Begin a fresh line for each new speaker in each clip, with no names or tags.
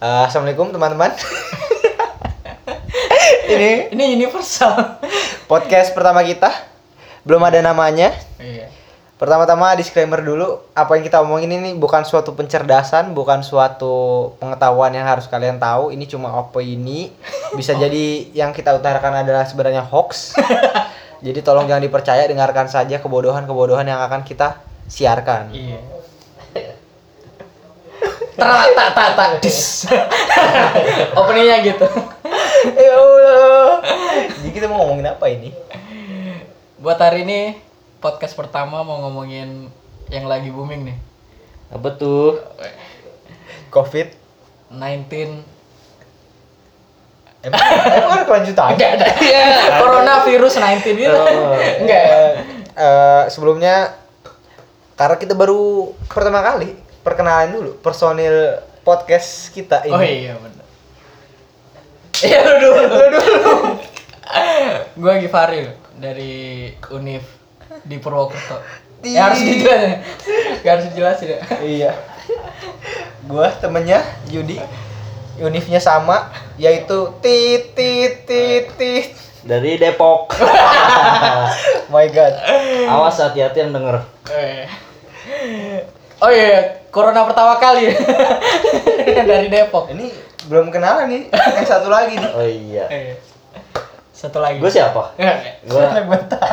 Eh, Assalamualaikum teman-teman. ini
Ini universal.
podcast pertama kita. Belum ada namanya.
Iya.
Pertama-tama disclaimer dulu, apa yang kita omongin ini bukan suatu pencerdasan, bukan suatu pengetahuan yang harus kalian tahu. Ini cuma opini. Bisa jadi yang kita utarakan adalah sebenarnya hoax. jadi tolong jangan dipercaya, dengarkan saja kebodohan-kebodohan yang akan kita siarkan.
Iya. Tak tak tak tak dis. Openingnya gitu.
ya Allah. Jadi kita mau ngomongin apa ini?
Buat hari ini podcast pertama mau ngomongin yang lagi booming nih.
Apa tuh?
Covid.
19
Emang, emang ada kelanjutan?
Enggak ada. Coronavirus 19 gitu.
Oh,
Enggak.
eh, eh, sebelumnya karena kita baru pertama kali perkenalan dulu personil podcast kita ini.
Oh iya benar. Iya lu dulu, lu dulu. Gua Givari dari Univ di Purwokerto.
Di-
Ya harus dijelasin. Gak harus dijelasin ya.
Iya. Gua temennya Yudi. Unifnya sama yaitu tit tit tit tit.
Dari Depok.
My god.
Awas hati-hati yang denger.
Oh iya, corona pertama kali dari Depok.
Ini belum kenalan nih. Yang satu lagi nih.
Oh iya.
Eh. Satu lagi.
Gue siapa? Gue
Gua tahu.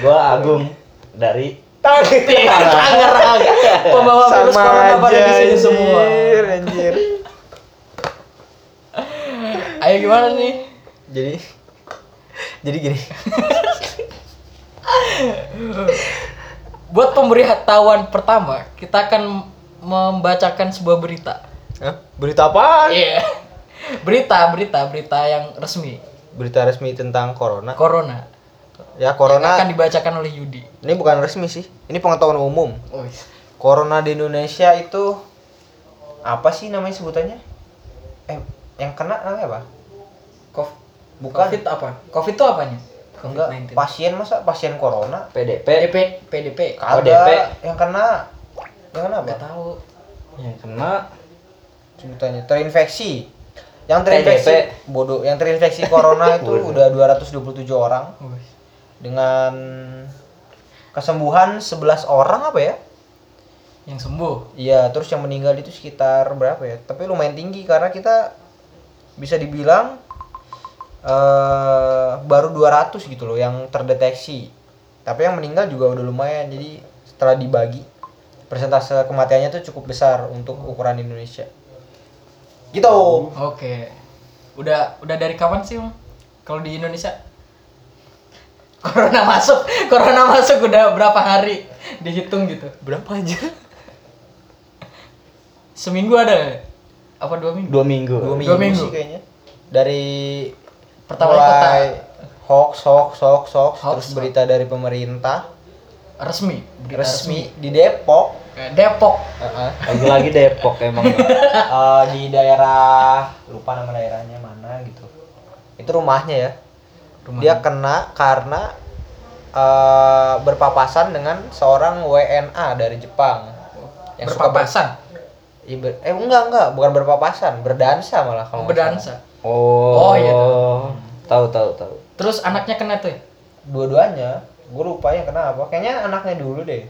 gue Agung dari
Tangerang. Pembawa virus
sama
corona pada di sini semua.
anjir, anjir.
Ayo gimana nih?
Jadi jadi gini.
Buat pemberitahuan pertama, kita akan membacakan sebuah berita.
Hah? Berita apa?
Iya. Berita, berita, berita yang resmi.
Berita resmi tentang corona.
Corona.
Ya,
Yang
corona
akan dibacakan oleh Yudi.
ini bukan resmi sih. Ini pengetahuan umum.
Oh,
Corona di Indonesia itu apa sih namanya sebutannya? Eh, yang kena namanya apa?
Kof
Bukan.
Covid apa? Covid itu apanya?
Enggak,
COVID-19.
pasien masa pasien corona?
PDP.
PDP, PDP.
Yang kena yang kena apa?
Tahu.
Yang kena
Sebutannya terinfeksi. Yang terinfeksi bodoh, yang terinfeksi corona itu udah 227 orang dengan kesembuhan 11 orang apa ya?
Yang sembuh.
Iya, terus yang meninggal itu sekitar berapa ya? Tapi lumayan tinggi karena kita bisa dibilang eh baru 200 gitu loh yang terdeteksi. Tapi yang meninggal juga udah lumayan. Jadi setelah dibagi persentase kematiannya tuh cukup besar untuk ukuran Indonesia. Gitu.
Oke. Udah udah dari kapan sih, Om? Kalau di Indonesia? Corona masuk, corona masuk udah berapa hari dihitung gitu.
Berapa aja?
Seminggu ada apa dua minggu?
dua minggu.
Dua minggu,
Dua minggu.
sih kayaknya. Dari
Pertama
mulai hoax, hoax, hoax, hoax,
Hoax,
terus berita dari pemerintah.
Resmi, berita
resmi di Depok.
Eh, Depok.
Heeh.
Lagi-lagi Depok emang.
Eh, di daerah lupa nama daerahnya mana gitu. Itu rumahnya ya.
Rumah.
dia kena karena eh, berpapasan dengan seorang WNA dari Jepang. Yang suka ber-
berpapasan,
Iya, ber- eh enggak enggak. Bukan berpapasan berdansa malah kalau nggak
berdansa.
Oh.
Oh, iya.
Tahu tahu tahu.
Terus anaknya kena tuh. ya?
dua-duanya gue lupa yang kenapa kayaknya anaknya dulu deh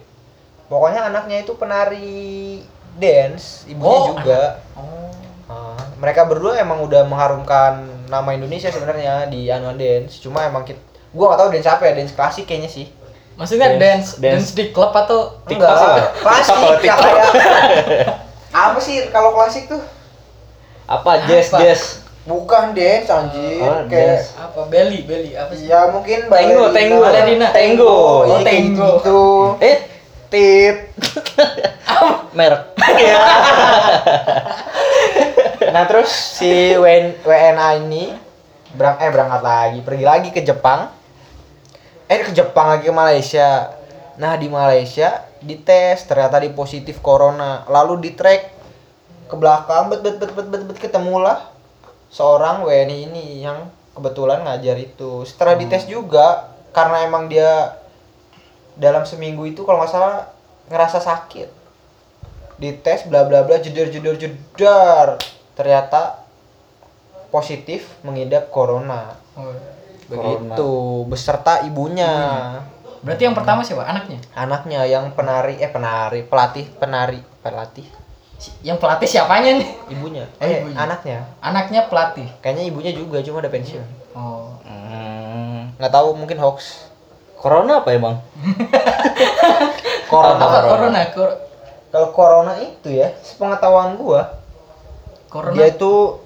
pokoknya anaknya itu penari dance ibunya
Oh,
juga
Oh.
Ah, mereka berdua emang udah mengharumkan nama Indonesia sebenarnya di annual dance. Cuma emang kita, gua gak tahu dance apa ya, dance klasik kayaknya sih.
Maksudnya dance,
Dance-
dance, di klub atau
Enggak,
TikTok.
klasik
Oh,
yang
TikTok.
kayak apa sih kalau klasik tuh?
Apa jazz
Apa?
jazz?
Bukan dance anjir,
Oh,
kayak
dance.
apa belly belly apa sih?
ya mungkin
Tenggo, tenggo.
Ballerina.
Tenggo.
Oh,
Oh,
iya,
tenggo.
gitu.
Eh,
Tit.
merek.
Nah, terus si WN, WNA ini berang eh berangkat lagi, pergi lagi ke Jepang. Eh ke Jepang lagi ke Malaysia. Nah, di Malaysia dites ternyata di positif corona. Lalu di track ke belakang bet bet bet bet bet, bet ketemulah seorang WNI ini yang kebetulan ngajar itu. Setelah dites juga karena emang dia dalam seminggu itu kalau nggak salah ngerasa sakit dites bla bla bla jedar jedar jedar ternyata positif mengidap corona
Oh.
begitu beserta ibunya
Berarti yang pertama siapa? Anaknya.
anaknya yang penari eh penari pelatih penari pelatih
Yang pelatih siapanya nih?
ibunya
Oh,
eh
ibunya.
anaknya
Anaknya pelatih.
kayaknya ibunya juga cuma udah pensiun
Oh.
Hmm.
nggak tahu mungkin hoax
Corona apa ya bang?
corona
Apa corona? Cor-
kalau corona itu ya sepengetahuan gua
corona.
dia itu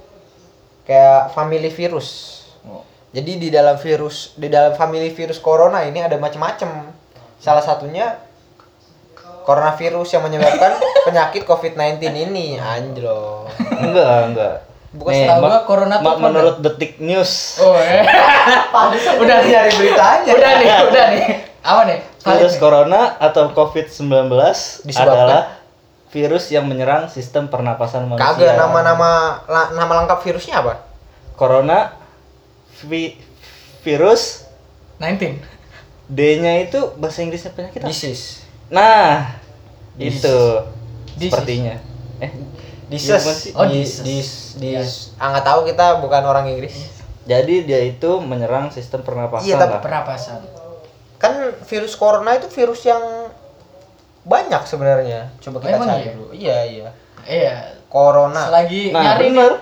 kayak family virus
Oh.
jadi di dalam virus di dalam family virus corona ini ada macam-macam salah satunya coronavirus yang menyebabkan penyakit covid-19 ini anjlo
Enggak, enggak.
Bukan
Nih,
setahu gua corona tuh
menurut Detik News,
Oh, eh.
udah nyari berita aja
udah nih, udah nih. Apa nih? Valid
virus
nih.
corona atau COVID-19
Disebabkan-
adalah virus yang menyerang sistem pernapasan manusia.
kagak nama-nama la- nama lengkap virusnya apa
Corona vi- virus
19.
D-nya itu bahasa Inggrisnya penyakit apa?
disease
Nah,
Dis-
itu
Disease.
sepertinya. Eh,
disease
Iya, bukan sih?
Oh,
dis
disease.
dis dis ah nggak tahu kita bukan orang Inggris
jadi dia itu menyerang sistem pernapasan
Iya, tapi
lah.
Pernapasan.
kan virus corona itu virus yang banyak sebenarnya coba kita
Emang
cari
iya?
dulu iya iya
Iya.
corona
Selagi
Nah,
nyari
bener.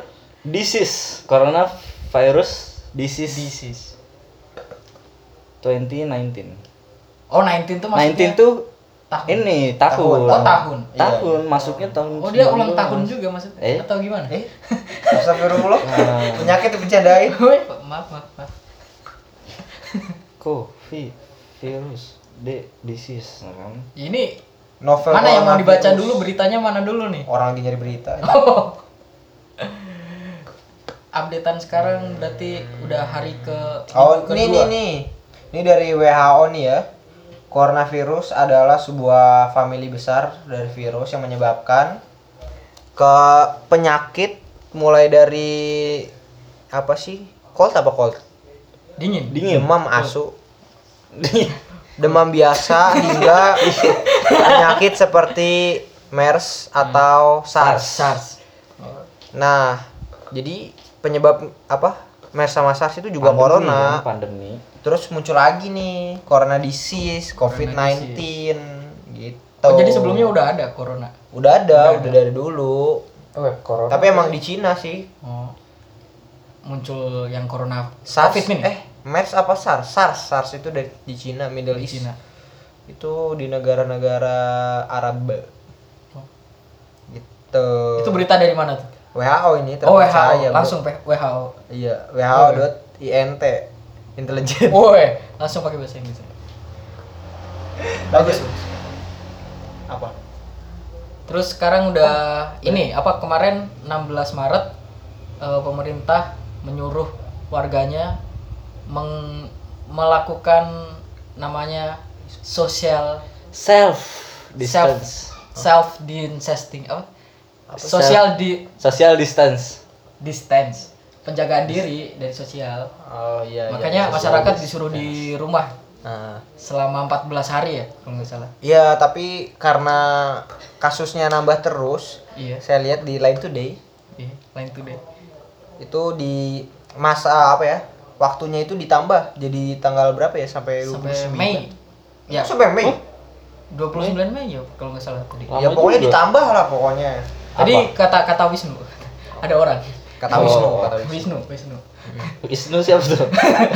Disease, corona virus disease,
disease.
2019.
Oh, 19 tuh maksudnya
19 tuh
tahun.
ini tahun.
Tahun.
Oh, tahun.
Tahun, masuknya tahun.
Oh, dia
19.
ulang tahun juga maksudnya.
Eh?
Atau gimana?
eh astagfirullah
Nah.
penyakit bercandain
maaf, maaf, maaf.
Covid, virus, D, disease, nah kan?
Ini
novel
mana yang mau dibaca dulu beritanya mana dulu nih?
orang lagi nyari berita
Oh. Updatean sekarang berarti udah hari ke
oh ini nih ini dari WHO nih ya coronavirus adalah sebuah famili besar dari virus yang menyebabkan ke penyakit mulai dari apa sih cold apa cold
Dingin.
Dingin.
demam asu demam biasa hingga penyakit seperti MERS atau SARS.
SARS.
Nah, jadi penyebab apa? MERS sama SARS itu juga
Pandemi
corona.
kan, pandemi.
Terus muncul lagi nih corona disease, COVID-19 gitu.
Oh, jadi sebelumnya udah ada corona.
udah ada,
Udah
udah,
ada.
dari dulu.
Oh, corona.
Tapi emang di Cina sih.
Oh. Muncul yang corona
SARS
COVID ini.
eh MERS apa SARS? SARS, SARS itu dari di Cina, Middle
di
East.
Cina.
Itu di negara-negara Arab.
Oh.
Gitu.
Itu berita dari mana tuh?
WHO ini
Oh,
terpercaya,
WHO,
Bro.
langsung WHO.
Iya, WHO.int intelijen.
Woi, langsung pakai bahasa Inggris.
Bagus. Apa?
Terus sekarang udah ini apa kemarin 16 Maret eh, pemerintah menyuruh warganya meng- melakukan namanya social
self
self
distance.
self distancing apa?
Apa?
Social di
Social distance.
distance penjagaan diri dari sosial.
Oh iya.
Makanya
iya,
masyarakat
iya.
disuruh di rumah
Nah,
selama 14 hari ya kalau nggak salah.
Iya, tapi karena kasusnya nambah terus,
Iya.
saya lihat di Line Today
Iya, lain today.
itu di masa apa ya? Waktunya itu ditambah jadi tanggal berapa ya sampai
Sampai
29?
Mei. Ya,
Sampai Mei.
29 Mei ya kalau nggak salah tadi.
Lama
ya pokoknya
juga.
ditambah lah pokoknya.
Tadi kata kata Wisnu. Ada orang.
Kata
Oh.
Wisnu, kata Wisnu.
Wisnu, Wisnu.
Wisnu siapa tuh?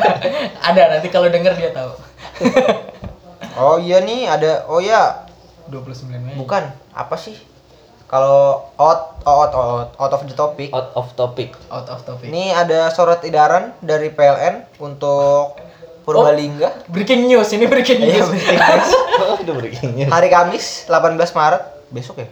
Ada nanti kalau denger dia tahu.
Oh iya nih ada oh ya
29 Mei.
bukan apa sih? Kalau out out out out of the topic.
Out of topic.
Out of topic.
Ini ada surat edaran dari PLN untuk Purbalingga.
Breaking news, ini breaking
Iya,
news.
breaking news.
Oh, udah breaking news.
Hari Kamis 18 Maret besok ya.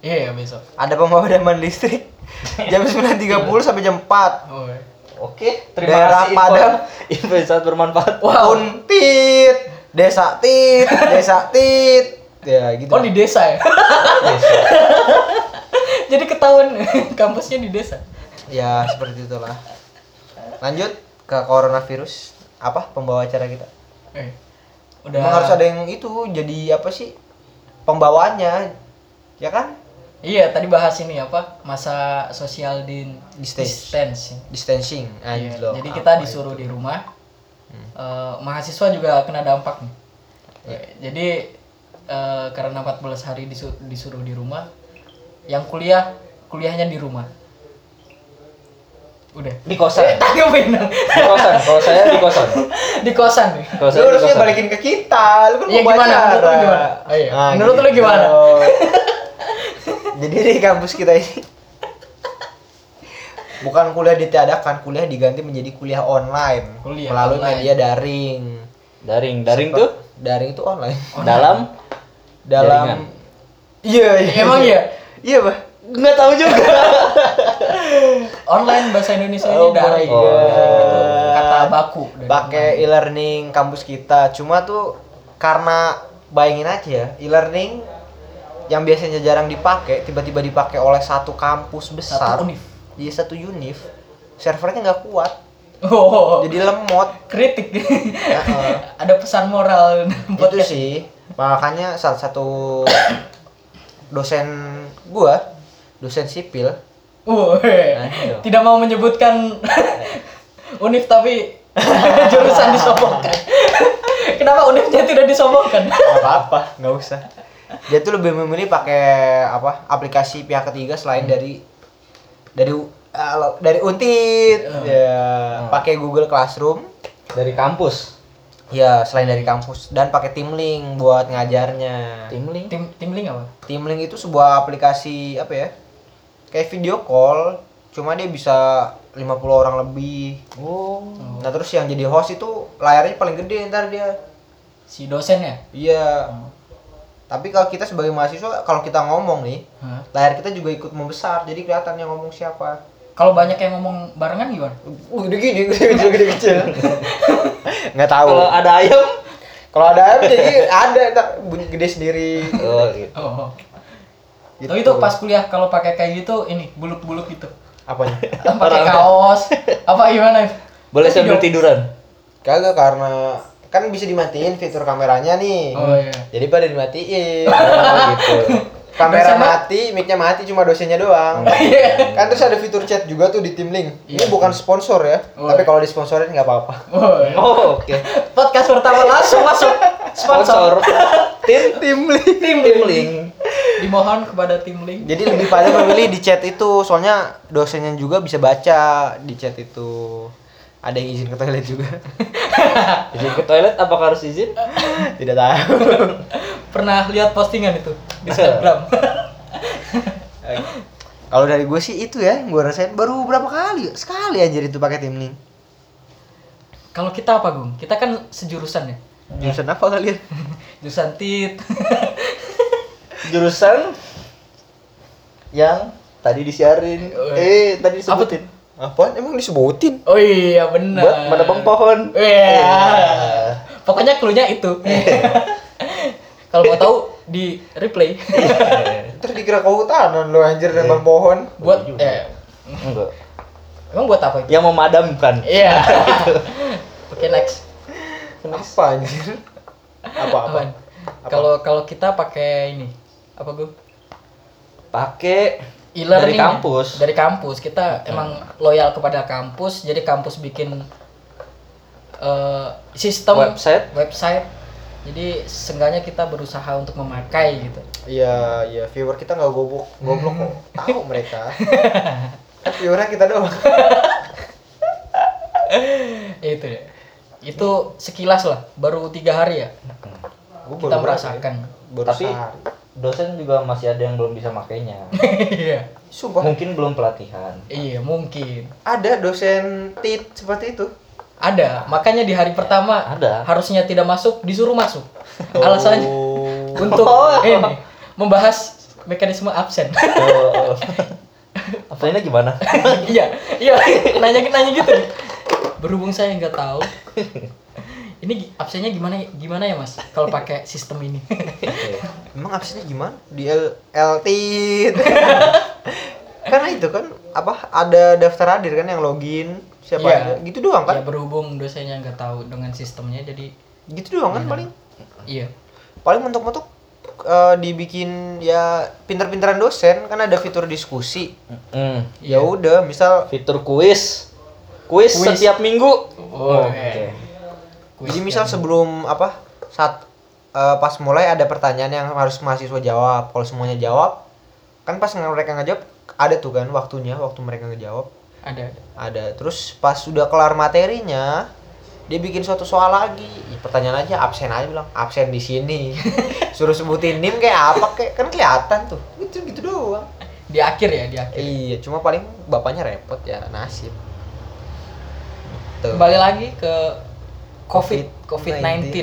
Iya, ya, besok.
Ada pemadaman listrik jam 9.30 sampai jam 4.
Oh. iya.
Oke,
Daerah
info-
Padang.
Sangat bermanfaat.
Wow.
Untit, Desa Tit, Desa Tit. Ya gitu.
Oh, di desa ya. Jadi ketahuan kampusnya di desa.
Ya seperti itulah. Lanjut ke coronavirus. Apa pembawa acara kita?
Eh. Udah
Emang harus ada yang itu jadi apa sih pembawanya? Ya kan?
Iya, tadi bahas ini apa? Masa social din
Distance.
distancing.
distancing
Iya,
anjlok.
jadi
Apa
kita
itu?
disuruh di rumah. Eh, mahasiswa juga kena dampak nih.
Iya.
Jadi eh, karena 14 hari disu- disuruh di rumah, yang kuliah kuliahnya di rumah. Udah.
Di kosan.
Eh, dong.
Di kosan. Kalau saya di kosan.
di kosan nih.
Kalau
lu
saya di
harusnya balikin ke kita lu kan
Iya,
mau
gimana? Menurut lu gimana? Oh, iya.
Nah,
Menurut lu gimana?
jadi di kampus kita ini bukan kuliah ditiadakan kuliah diganti menjadi kuliah online
Kuliah
melalui
online.
media daring
Daring. Daring tuh
daring itu online
dalam
dalam
Jaringan.
iya iya
Emang iya?
iya bah
nggak tahu juga.
Online bahasa Indonesia ini
Oh my
dari
God.
itu kata baku.
pakai e-learning kampus kita cuma tuh karena bayangin aja ya e-learning yang biasanya jarang dipakai tiba-tiba dipakai oleh satu kampus besar
Satu univ.
iya satu univ servernya nggak kuat
Oh,
jadi lemot
kritik.
Heeh.
Ada pesan moral
itu
podcast.
sih makanya salah satu dosen gua dosen sipil Aduh.
tidak mau menyebutkan univ tapi jurusan disombongkan. Kenapa univnya tidak disombongkan?
nggak apa-apa nggak usah dia tuh lebih memilih pakai apa aplikasi pihak ketiga selain dari dari uh, dari untit. Ya pakai Google Classroom.
Dari kampus.
ya selain dari kampus. Dan pakai Teamlink buat ngajarnya.
Tim link.
Tim tim link apa?
Teamlink itu sebuah aplikasi apa ya kayak video call. Cuma dia bisa 50 orang lebih.
Oh.
nah terus yang jadi host itu layarnya paling gede ntar dia.
Si dosen ya?
iya tapi kalau kita sebagai mahasiswa kalau kita ngomong nih
Hah?
layar kita juga ikut membesar jadi kelihatan yang ngomong siapa
Kalau banyak yang ngomong barengan gimana?
uh gede gini gede kecil gede kecil nggak tahu
Kalau ada ayam.
kalau ada ayam jadi ada ntar bunyi gede sendiri
Oh gitu.
Oh.
Gitu.
Tapi itu pas kuliah kalau pakai kayak gitu ini buluk-buluk gitu.
apanya
pakai kaos apa gimana?
Boleh sambil tiduran.
kagak karena kan bisa dimatiin fitur kameranya nih
Oh iya.
jadi pada dimatiin
Oh, gitu.
kamera mati micnya mati cuma dosennya doang
Iya.
kan terus ada fitur chat juga tuh di tim link ini
Iya.
bukan sponsor ya
Oh.
tapi kalau disponsorin nggak apa-apa
Woi.
Oh, oke.
Podcast pertama langsung masuk sponsor.
Tim
tim link
tim tim link.
Dimohon kepada tim link.
jadi lebih pada memilih di chat itu soalnya dosennya juga bisa baca di chat itu ada yang izin ke toilet juga
Izin ke toilet apakah harus izin?
tidak tahu
Pernah lihat postingan itu di Instagram.
kalau dari gue sih itu ya gue rasain baru berapa kali sekali anjir itu pakai tim link
Kalau kita apa, Gung? Kita kan sejurusan ya.
jurusan apa kalian
Jurusan tit.
Jurusan yang tadi disiarin. Eh, tadi disebutin.
Apaan emang disebutin
Oh iya benar.
Buat menebang pohon.
Iya. Pokoknya clue-nya itu. Kalau mau tahu di replay
Ntar dikira kehutanan lo anjir nembang pohon
buat
juga.
eh
Enggak.
emang buat apa itu?
Yang memadamkan.
Iya. Oke next.
apa anjir apa apa?
Kalau kalau kita pakai ini apa gue?
Pakai
E-learning
dari kampus.
Dari kampus kita emang loyal kepada kampus. Jadi kampus bikin eh, sistem
Website.
website. Jadi seenggaknya kita berusaha untuk memakai gitu.
iya iya viewer kita nggak goblok goblok kok tahu mereka kan viewernya kita doang
itu ya. Itu sekilas lah, baru tiga hari ya
Gua
kita
berapa
merasakan.
ya? baru
Tapi
sehari
dosen juga masih ada yang belum bisa makainya.
Iya,
sumpah
Mungkin belum pelatihan.
iya mungkin.
ada dosen tit seperti itu
Ada, makanya di hari pertama
Ada.
harusnya tidak masuk, disuruh masuk. Alasannya
Oh.
untuk ini membahas mekanisme absen.
Oh. Apanya gimana?
iya, iya, nanya nanya gitu. nih. Berhubung saya nggak tahu. Ini absennya gimana gimana ya mas? Kalau pakai sistem ini?
emang absennya gimana di L LT karena itu kan apa ada daftar hadir kan yang login siapa
Iya.
aja gitu doang
ya
kan
berhubung dosennya nggak tahu dengan sistemnya, jadi
gitu doang kan paling
iya.
paling mentok-mentok eh, dibikin ya pinter-pinteran dosen kan ada fitur diskusi.
Hmm.
Ya udah, misal
Fitur kuis. Kuis
Kuis.
setiap minggu.
Oh,
Oke.
Jadi misal sebelum apa saat eh, pas mulai ada pertanyaan yang harus mahasiswa jawab. Kalau semuanya jawab, kan pas mereka ngejawab ada tuh kan waktunya, waktu mereka ngejawab
Ada. ada.
ada. Terus pas sudah kelar materinya, dia bikin suatu soal lagi. Ih, pertanyaan aja absen aja bilang absen di sini. Suruh sebutin nim kayak apa kayak kan kelihatan tuh. Gitu gitu doang.
Di akhir ya, di akhir.
Iya, cuma paling bapaknya repot ya nasib. Tuh.
Kembali lagi ke COVID
COVID-19.
COVID-19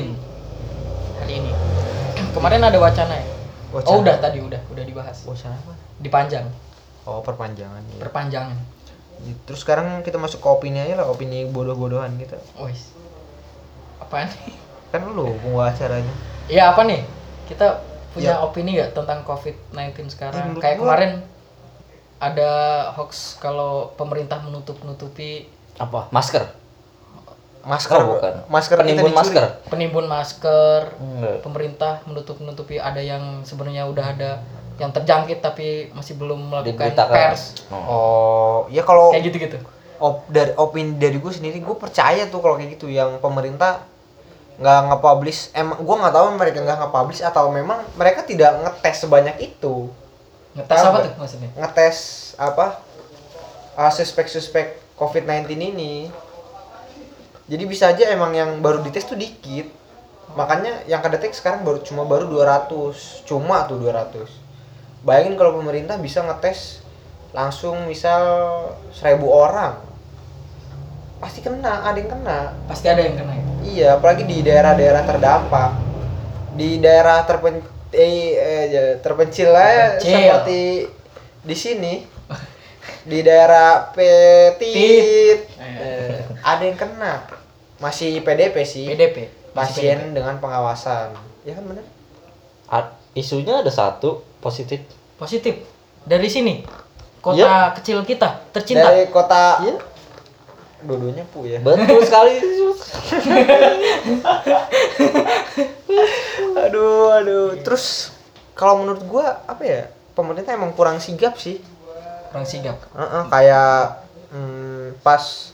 hari ini. Kemarin ada wacana ya?
Wacana.
Oh udah tadi udah udah dibahas.
Wacana apa?
Dipanjang,
Oh, perpanjangan. Iya.
perpanjangan.
Terus sekarang kita masuk ke opini aja lah, opini bodoh-bodohan gitu.
Wis. Apaan nih?
Kan lu pembawa acaranya.
Iya apa nih? Kita punya
Ya.
opini nggak tentang COVID-19
Ya,
sekarang?
menurut
Kayak
gua-
kemarin ada hoax kalau pemerintah menutup-nutupi
Apa? Masker.
Masker
Oh, bukan.
Masker
Penimbun masker.
penimbun masker,
Enggak.
pemerintah menutup-nutupi ada yang sebenarnya udah ada yang terjangkit tapi masih belum melakukan
Diberitakan.
pers.
Oh.
Oh, ya kalau
Kayak gitu-gitu.
op dari opini dari gue sendiri gue percaya tuh kalau kayak gitu yang pemerintah nggak nge-publish emang gue nggak tahu mereka nggak nge-publish atau memang mereka tidak ngetes sebanyak itu
Ngetes apa
nggak?
tuh maksudnya?
ngetes apa ah, suspek-suspek COVID-19 ini jadi bisa aja emang yang baru dites tuh dikit makanya yang kedetek sekarang baru cuma baru 200 cuma tuh 200 bayangin kalau pemerintah bisa ngetes langsung misal 1000 orang pasti kena ada yang kena
Pasti ada yang kena ya.
Iya, apalagi di daerah-daerah terdampak. Di daerah terpen eh, eh, terpencil lah seperti di sini. Di daerah Petit eh, ada yang kena. Masih PDP sih.
PDP. masih
Pasien dengan pengawasan. Ya kan benar?
Isunya ada satu positif.
PDP. Positif. Dari sini. Kota
Iya.
kecil kita tercinta.
Dari kota
Iya.
dua-duanya pu ya.
Betul sekali.
aduh, aduh. Terus kalau menurut gua apa ya? Pemerintah emang kurang sigap sih.
Kurang sigap.
Heeh, kayak hmm, pas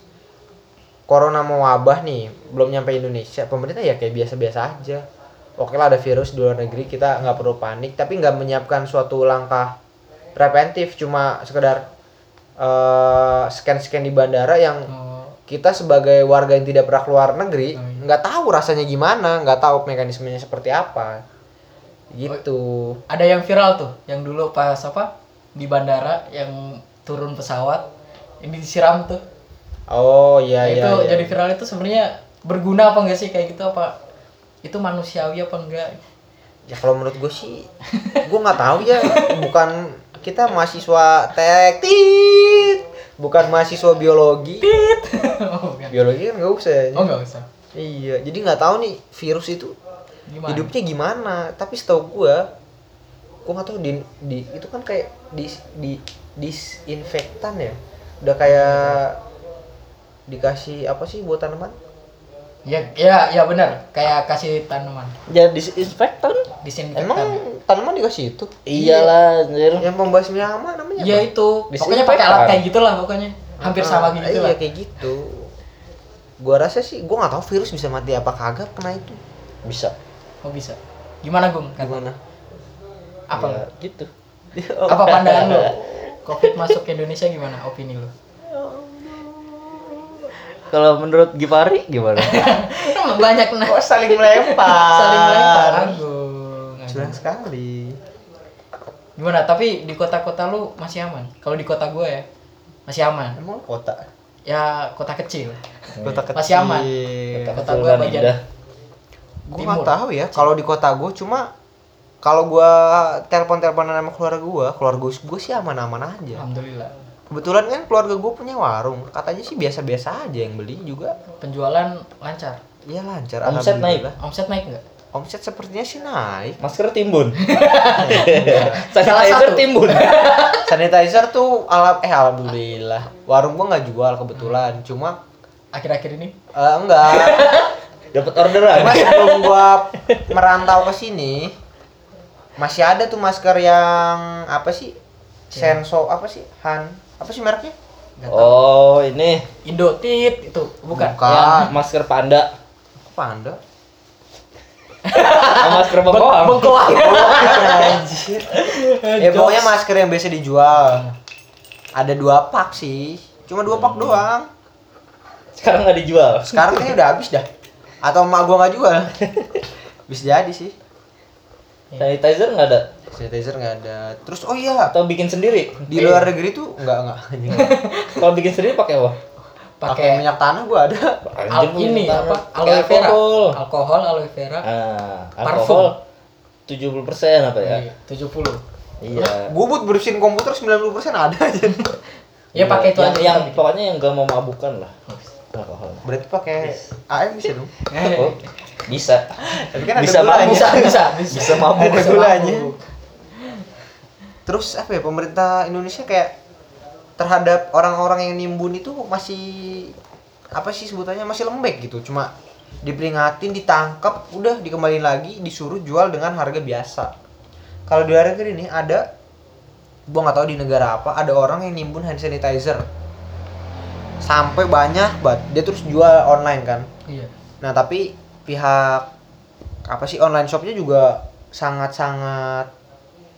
corona mau wabah nih belum nyampe Indonesia pemerintah ya kayak biasa-biasa aja oke lah ada virus di luar negeri kita nggak perlu panik tapi nggak menyiapkan suatu langkah preventif cuma sekedar eh, scan-scan di bandara yang
Oh,
kita sebagai warga yang tidak pernah keluar negeri
Oh, iya.
nggak tahu rasanya gimana nggak tahu mekanismenya seperti apa gitu
ada yang viral tuh, yang dulu pas apa di bandara yang turun pesawat ini disiram tuh.
Oh iya
Nah,
iya
itu
iya.
jadi viral itu sebenarnya berguna apa enggak sih kayak gitu apa? Itu manusiawi apa enggak?
Ya kalau menurut gue sih, gue nggak tahu ya. Bukan kita mahasiswa teknik, bukan mahasiswa biologi.
oh, bukan.
Biologi kan nggak usah.
Oh, enggak usah.
Iya, jadi nggak tahu nih virus itu
Gimana?
hidupnya gimana. Tapi setahu gue, gue nggak tahu di, di itu kan kayak di di disinfektan ya. Udah kayak dikasih apa sih buat tanaman?
Ya, ya, ya benar. Kayak kasih tanaman
Jadi disinfektan.
disinfektan.
Emang tanaman dikasih itu?
Iyalah, anjir.
Yang pembasmi hama namanya
Iya
apa?
itu. Pokoknya pakai alat kayak gitulah pokoknya. Hampir sama
Ah,
gitu
iya
lah.
kayak gitu gua rasa sih gua nggak tahu virus bisa mati apa kagak kena itu
Bisa.
Oh bisa. Gimana Gung?
Gimana
Apa?
Ya, gitu.
Apa pandangan lo? Covid masuk ke Indonesia gimana? Opini lo?
Kalau menurut Gipari gimana?
Banyak nah.
kok saling melempar
Saling melempar Agung.
curang sekali
Gimana? Tapi di kota-kota lu masih aman? Kalau di kota gue ya masih aman.
emang kota
Ya kota kecil.
kota kecil
Masih aman.
Kota
Kota
dan
bagian- Timur.
nggak tahu ya kalau di kota gua cuma kalau gua telepon teleponan sama keluarga gua keluarga gua sih aman aman aja
Alhamdulillah.
Kebetulan kan keluarga gua punya warung katanya sih biasa biasa aja yang beli juga
Penjualan lancar.
Iya lancar
Omset naik?
alhamdulillah.
Omset naik nggak?
omset sepertinya sih naik
Masker timbun.
Salah
Sanitizer
satu.
timbun.
sanitizer tuh alam eh alhamdulillah warung gua nggak jual kebetulan cuma
Akhir-akhir ini
eh, enggak
Dapat orderan.
Cuma sebelum gua merantau ke sini, masih ada tuh masker yang apa sih? Senso apa sih? Han apa sih mereknya?
Tahu.
Oh, ini
Indo tit itu bukan.
Bukan.
yang masker panda.
Panda.
Oh, masker bengkoang.
Bengkoang.
Anjir. Ya pokoknya masker yang biasa dijual. Ada dua pak sih. Cuma dua pak doang.
Sekarang nggak dijual.
Sekarang kayaknya udah habis dah. Atau emak gua nggak jual. Bisa jadi sih.
Sanitizer nggak ada.
Sanitizer nggak ada. Terus oh iya,
Atau bikin sendiri.
di luar negeri tuh nggak nggak.
Kalau bikin sendiri pakai apa?
Pakai minyak tanah gua ada.
al ini apa? Aloe vera.
alkohol.
Alkohol, aloe vera.
Ah,
Parfum.
alkohol 70% apa ya?
Iya, 70.
Iya.
Gua buat bersihin komputer 90% ada aja.
Ya pakai itu
yang,
aja.
yang pokoknya yang gak mau mabukan lah. Alkohol.
Berarti pakai AM bisa dong.
bikin.
Oh, bisa.
Tapi kan ada
Bisa mabuk.
bisa, bisa, bisa.
Bisa mabuk.
Ada gulanya. Terus apa ya pemerintah Indonesia kayak terhadap orang-orang yang nimbun itu masih apa sih sebutannya masih lembek gitu. Cuma diperingatin, ditangkap, udah dikembaliin lagi, disuruh jual dengan harga biasa. Kalau di luar negeri ini ada gua nggak tahu di negara apa ada orang yang nimbun hand sanitizer sampai banyak banget dia terus jual online kan
Iya.
Nah tapi pihak apa sih online shopnya juga sangat-sangat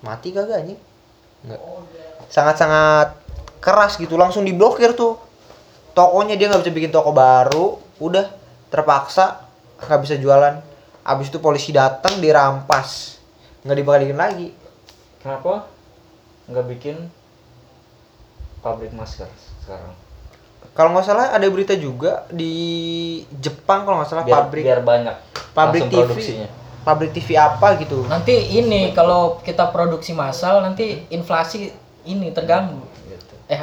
mati kagak anjing? Enggak. Sangat-sangat keras gitu langsung diblokir tuh. Tokonya dia nggak bisa bikin toko baru, udah terpaksa nggak bisa jualan. Abis itu polisi datang dirampas, nggak dibalikin lagi.
Kenapa nggak bikin pabrik masker sekarang?
Kalau nggak salah ada berita juga di Jepang kalau nggak salah
Biar,
pabrik
biar banyak
pabrik TV
produksinya.
Pabrik TV apa gitu.
Nanti ini kalau kita produksi massal nanti inflasi ini terganggu.
Gitu.
Eh?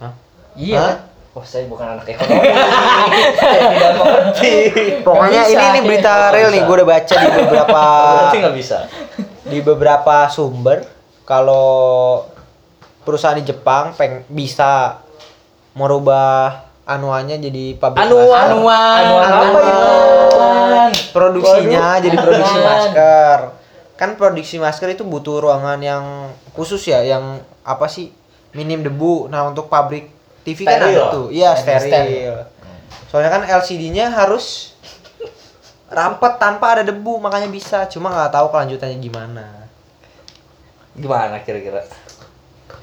Hah?
Iya.
Hah?
kan?
Oh, saya bukan anak ekonomi. saya tidak mengerti.
Pokoknya
bisa.
ini nih berita
Nggak
real nih, gue udah baca di beberapa
berarti nggak bisa.
di beberapa sumber kalau perusahaan di Jepang peng bisa merubah anuannya jadi pabrik
Anuan.
masker.
Anuan.
Anuan apa
Anuan.
Itu?
Produksinya jadi produksi masker. Kan produksi masker itu butuh ruangan yang khusus ya, yang apa sih minim debu. Nah untuk pabrik TV kan
Steril.
ada tuh, iya
Steril.
steril. Soalnya kan LCD-nya harus rapat tanpa ada debu, makanya bisa. Cuma nggak tahu kelanjutannya gimana.
Gimana kira-kira?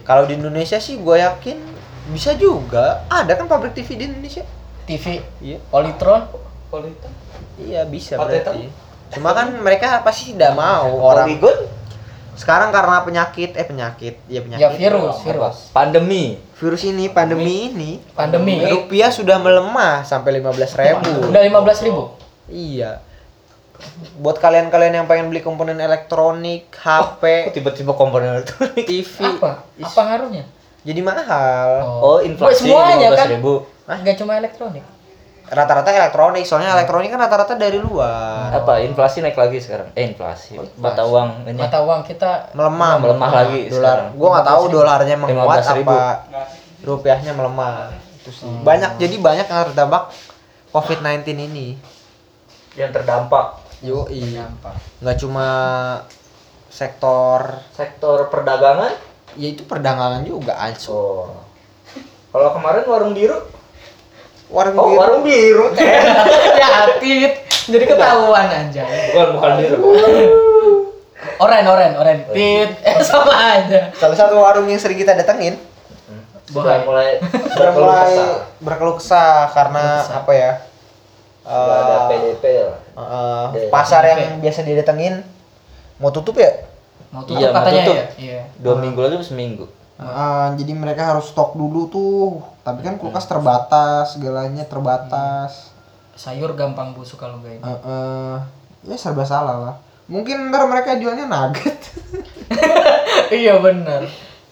Kalau di Indonesia sih gue yakin bisa juga. Ada kan pabrik TV di Indonesia?
TV
Iya.
Polytron
Politik.
Iya bisa berarti. Cuma kan mereka pasti tidak mau orang.
Polygon?
Sekarang karena penyakit, eh penyakit, ya penyakit.
ya virus virus
Pandemi.
Virus ini, pandemi ini,
pandemi
rupiah sudah melemah sampai 15.000 ribu.
udah 15.000 ribu
Iya. Buat kalian-kalian yang pengen beli komponen elektronik, HP,
tiba-tiba komponen elektronik?
TV,
apa apa ngaruhnya
jadi mahal.
Oh, inflasi
semuanya kan
ribu.
nggak cuma elektronik
Rata-rata elektronik, soalnya elektronik kan rata-rata dari luar.
Apa inflasi naik lagi sekarang? Eh inflasi. Mata uang ini.
mata uang kita
Melemah,
Melemah lagi
Dolar. Gua nggak tahu dolarnya menguat
15.000.
apa rupiahnya melemah. Itu sih. Banyak jadi banyak yang terdampak COVID-19 ini.
yang terdampak
Yo, nggak cuma sektor
sektor perdagangan.
ya itu perdagangan juga anjir.
Oh. Kalau kemarin warung biru?
Warung
Oh,
biru.
warung biru.
ya tit jadi ketahuan aja
bukan bukan biru.
oren oren oren tit eh sama aja
Salah satu warung yang sering kita datengin
Sudah mulai
sudah
berkeluh
mulai
kesah.
berkeluh kesah karena apa ya?
Sudah ada
eh,
PDP lah.
eh,
Oke.
pasar yang biasa didatengin mau tutup ya?
mau tutup
Iya, mau
katanya
tutup.
ya iya
Dua minggu lagi seminggu.
Eh, jadi mereka harus stok dulu tuh. Tapi kan kulkas terbatas, segalanya terbatas.
sayur gampang busuk kalau nggak ini.
Eh, eh, ya serba salah lah. Mungkin ntar mereka jualnya nugget.
iya bener.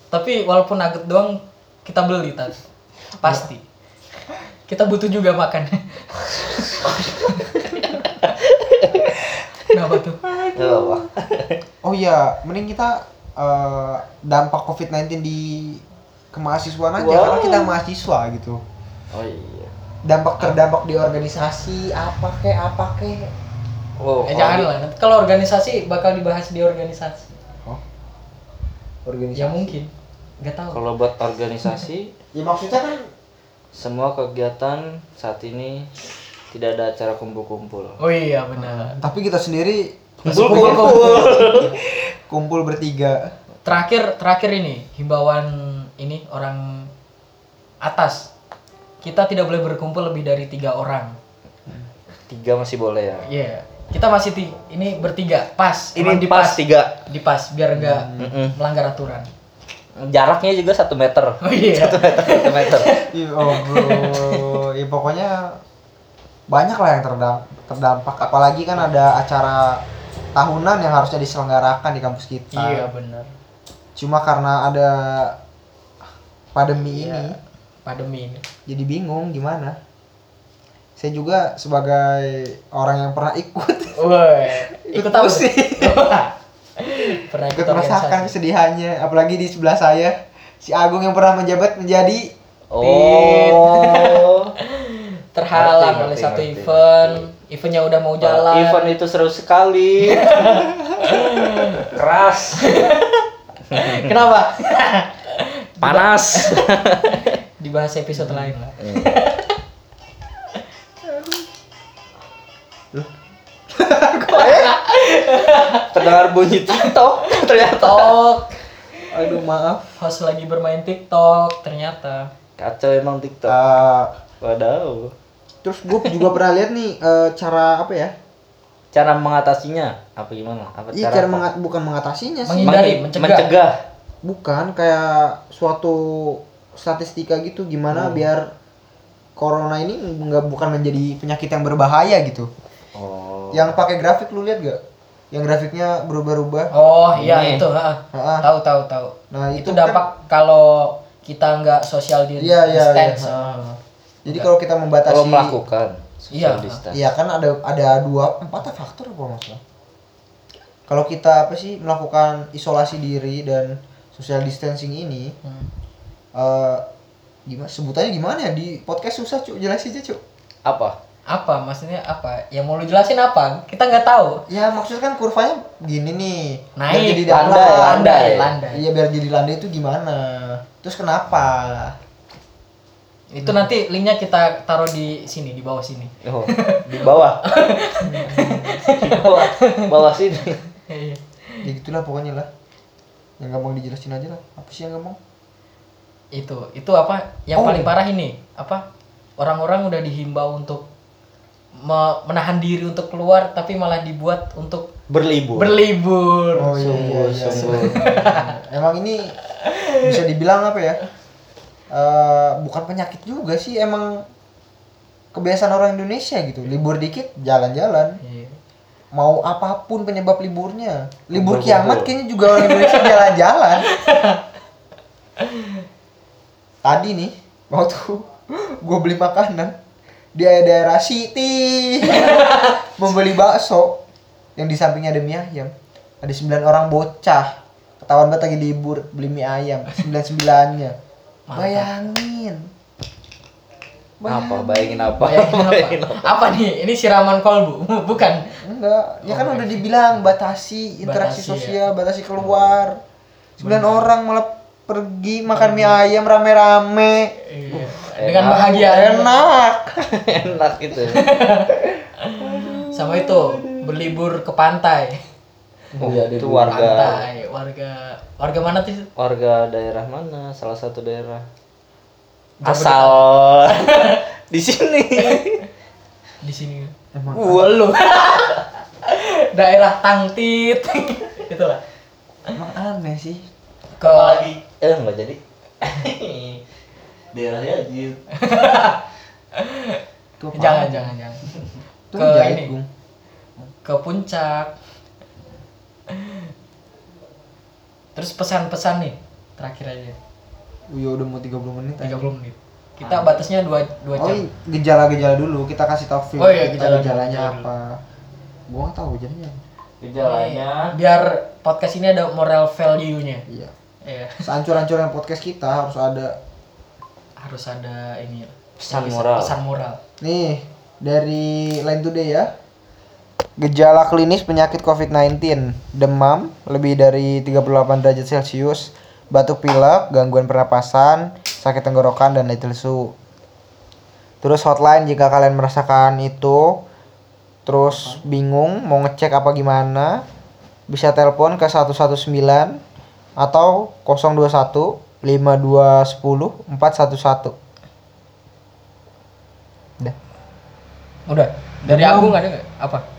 Tapi walaupun nugget doang kita beli tas pasti. Kita butuh juga makan. Kenapa tuh?
Enggak
oh iya, mending kita eh, dampak COVID-19 di kemahasiswaan aja
Wow.
karena kita mahasiswa gitu.
Oh iya.
Dampak terdampak di organisasi apa kek apa kek.
Oh,
eh jangan lah nanti kalau organisasi bakal dibahas di organisasi
organisasi.
Ya mungkin. Nggak tahu.
Kalau buat organisasi,
Ya maksudnya kan
semua kegiatan saat ini tidak ada acara kumpul-kumpul.
Oh iya benar.
tapi kita sendiri
Kumpul-kumpul.
kumpul bertiga.
Terakhir terakhir ini himbauan ini orang atas. Kita tidak boleh berkumpul lebih dari tiga orang.
Tiga masih boleh ya.
Iya. Kita masih ti ini bertiga pas.
Ini
Emang
pas tiga.
Di pas biar nggak
Mm-mm.
melanggar aturan.
Jaraknya juga satu meter.
Oh iya.
Satu meter, satu meter.
Oh bro. ya pokoknya banyak lah yang terdampak, terdampak. Apalagi kan ada acara tahunan yang harusnya diselenggarakan di kampus kita.
Iya benar.
Cuma karena ada pandemi ini,
Pandemi ini.
jadi bingung gimana. Saya juga sebagai orang yang pernah ikut,
Woi, ikut tahu.
pusing.
Pernah ikut
merasakan kesedihannya. Apalagi di sebelah saya, si Agung yang pernah menjabat menjadi
Oh.
Terhalang oleh satu
ngerti.
event. Eventnya udah mau jalan.
Event itu seru sekali. Keras,
Kenapa?
panas.
Dibahas episode lain lah.
Terdengar bunyi TikTok ternyata.
TikTok.
aduh maaf.
Host lagi bermain TikTok ternyata.
Kacau emang TikTok.
Eh,
Waduh.
Terus gue juga pernah lihat nih eh, cara apa ya?
Cara mengatasinya apa gimana? Apa
Iya cara
apa?
menga- bukan mengatasinya sih.
Menghindari,
Menghi-
mencegah.
mencegah.
Bukan kayak suatu statistika gitu gimana biar corona ini nggak bukan menjadi penyakit yang berbahaya gitu.
Oh.
Yang pakai grafik lu lihat gak? Yang grafiknya berubah-ubah.
Oh iya
Ini.
itu, ha.
Ha-ha.
tahu tahu tahu.
Nah,
itu,
itu
dampak kalau kita nggak social di
Iya, iya,
distance.
iya.
Ah.
Jadi kalau kita membatasi
Kalau melakukan
Iya.
distance.
Iya kan ada ada dua empat faktor apa maksudnya? Kalau kita apa sih melakukan isolasi diri dan social distancing ini
Hmm.
eh gimana sebutannya gimana ya di podcast susah cuk jelasin aja cuk
Apa?
Apa maksudnya apa? Yang mau lu jelasin apa? Kita nggak tahu.
ya maksudnya kan kurvanya gini nih
Naik,
biar jadi
landai,
dalam.
landai, landai.
iya biar jadi landai itu gimana terus kenapa
Itu nanti linknya kita taruh di sini di bawah sini.
Oh, di bawah. di bawah. Bawah sini.
Iya.
ya gitulah pokoknya lah yang gampang dijelasin aja lah apa sih yang gampang
itu itu apa yang
Oh.
paling parah ini apa orang-orang udah dihimbau untuk me- menahan diri untuk keluar tapi malah dibuat untuk
Berlibur.
berlibur
oh iya iya, iya, iya. emang ini bisa dibilang apa ya Eh, bukan penyakit juga sih emang kebiasaan orang Indonesia gitu. Libur dikit jalan-jalan.
Iya.
mau apa pun penyebab liburnya. Libur
Betul,
kiamat kayaknya juga orang Indonesia jalan-jalan. Tadi nih waktu gue beli makanan di daerah City membeli bakso yang di sampingnya ada mie ayam. Ada sembilan orang bocah. Ketahuan banget lagi libur beli mie ayam. Sembilan sembilannya
Mantap.
bayangin
Apa? Bayangin apa?
Bayangin apa? apa nih ini siraman kolbu bukan
Enggak, ya kan
Oh,
udah
iya.
dibilang batasi interaksi
Batasi, ya.
sosial, batasi keluar. Sembilan orang malah pergi makan mie ayam rame-rame.
Iya. dengan
Enak.
bahagia
Enak.
Enak gitu.
sama itu berlibur ke pantai
Oh,
Iya,
itu warga
pantai warga warga mana tuh
warga daerah mana? Salah satu daerah.
Jabodetabek.
Asal di sini.
di sini
Emang
Wah lu daerah Tangtit itulah
emang aneh sih.
ke
Eh, enggak jadi. daerahnya aja.
Jangan jangan jangan Ke ini. Ke puncak terus pesan-pesan nih terakhir aja
Oh, iya udah mau 30 menit.
30
anjing.
menit kita batasnya 2 2
Oh,
jam
iya, gejala-gejala dulu kita kasih tahu film
Oh, iya,
kita
gejala-
gejalanya
gejala dulu.
apa. Gua nggak tahu gejalanya.
Gejalanya
biar podcast ini ada moral value-nya
Iya.
Iya.
Seancur-ancurnya podcast kita harus ada
harus ada ini
Pesan
Bisa-
moral.
pesan moral
nih dari Line Today ya. Gejala klinis penyakit COVID-19, demam lebih dari 38 derajat Celcius, batuk pilek, gangguan pernapasan, sakit tenggorokan dan lesu. Terus hotline jika kalian merasakan itu, terus bingung mau ngecek apa gimana, bisa telepon ke 119 atau 021 5210 411. Udah.
Udah. Dari
Demam.
Agung ada nggak? Apa?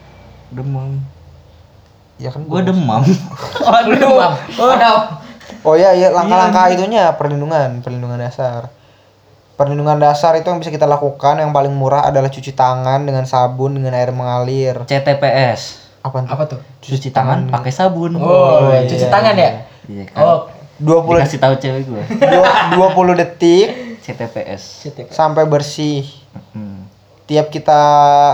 Demam.
Ya kan
Gue
gua-
demam.
Aduh. demam. Ada.
Oh iya iya langkah-langkah itunya perlindungan, perlindungan dasar. Perlindungan dasar itu yang bisa kita lakukan yang paling murah adalah cuci tangan dengan sabun dengan air mengalir.
CTPS.
Apa
Apa tuh?
Cuci tangan pakai sabun.
Oh,
iya,
cuci
iya.
tangan ya?
Iya kan.
Oh,
20
Dikasih tahu cewek gue.
dua- 20 detik
CTPS.
CTP.
sampai bersih.
Hmm.
Tiap kita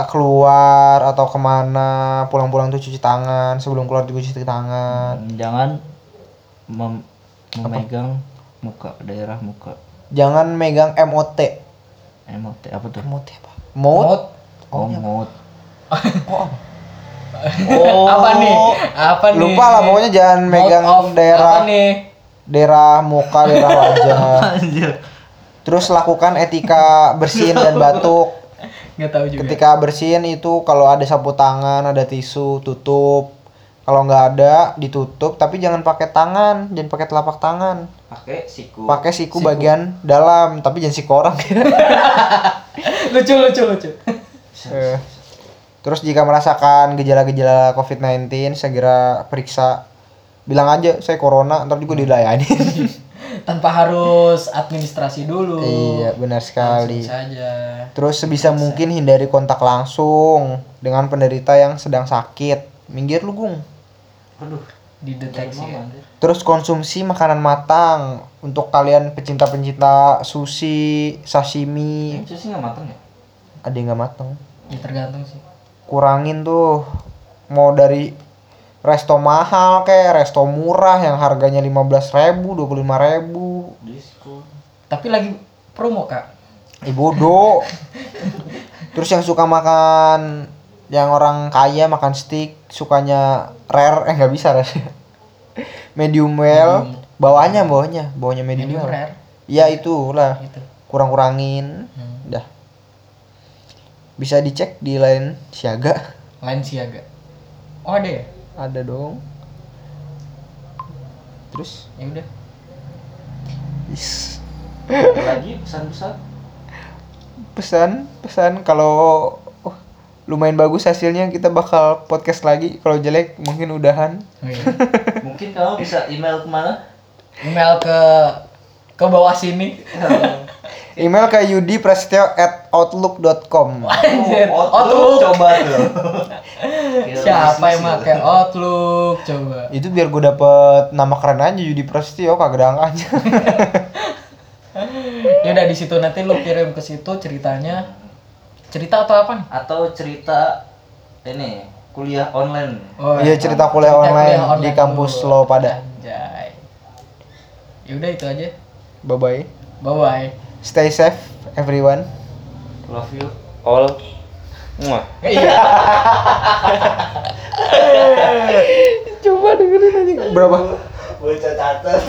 keluar atau ke mana pulang-pulang tuh cuci tangan sebelum keluar juga cuci tangan.
Jangan mem- memegang muka daerah muka.
Jangan megang MOT.
MOT apa tuh?
MOT apa? Mot?
Mot.
Oh, mot.
Oh,
Apa nih? Apa nih?
lupa lah pokoknya jangan megang
of-
daerah
Apa nih?
daerah muka, daerah wajah.
Anjir.
Terus lakukan etika bersin dan batuk.
Nggak tahu juga.
Ketika bersin itu kalau ada sapu tangan, ada tisu, tutup. Kalau nggak ada, ditutup. Tapi jangan pakai tangan, jangan pakai telapak tangan.
Pakai siku.
Pakai siku, bagian dalam, tapi jangan siku orang.
lucu lucu lucu.
Eh. Terus jika merasakan gejala-gejala COVID-19, segera periksa. Bilang aja, saya corona, ntar juga dilayani.
Tanpa harus administrasi dulu.
iya, benar sekali.
Langsung saja.
Terus sebisa mungkin hindari kontak langsung dengan penderita yang sedang sakit. Minggir lu, Gung.
Aduh.
Dideteksi ya.
Terus konsumsi makanan matang untuk kalian pecinta-pecinta sushi, sashimi,
sih nggak matang ya?
ada yang nggak matang.
Ya tergantung sih.
Kurangin tuh mau dari resto mahal kayak resto murah yang harganya 15.000 ribu, 25 ribu.
Diskon.
Tapi lagi promo kak.
Eh bodoh. Terus yang suka makan yang orang kaya makan steak sukanya rare eh nggak bisa rare. medium well, bawahnya bawahnya, bawahnya medium,
Medium
well.
rare.
Iya itulah.
Gitu.
kurang-kurangin
Hmm.
dah bisa dicek di line siaga
Lain siaga. Oh ada ya?
Ada dong terus
Ya udah.
is-
lagi pesan-pesan?
pesan pesan kalau oh, lumayan bagus hasilnya kita bakal podcast lagi kalau jelek mungkin udahan
Oh, iya.
Mungkin kamu bisa email ke mana?
Email ke ke bawah sini.
email ke yudi prasetyo at outlook.com
Oh,
Outlook.
coba tuh. Kira
Siapa yang
ya.
pakai Outlook coba?
itu biar gue dapet nama keren aja Yudi Prasetyo kagak ada angkanya
Ya udah di situ nanti lu kirim ke situ ceritanya. Cerita atau apa nih?
Atau cerita ini kuliah online.
Oh,
iya cerita kuliah online, di kampus
dulu.
lo pada
Anjay. Ya udah itu aja.
bye bye
Bye bye.
stay safe everyone
Love you all. Muah.
Iya.
Coba dengerin aja. Berapa?
Bocah catat.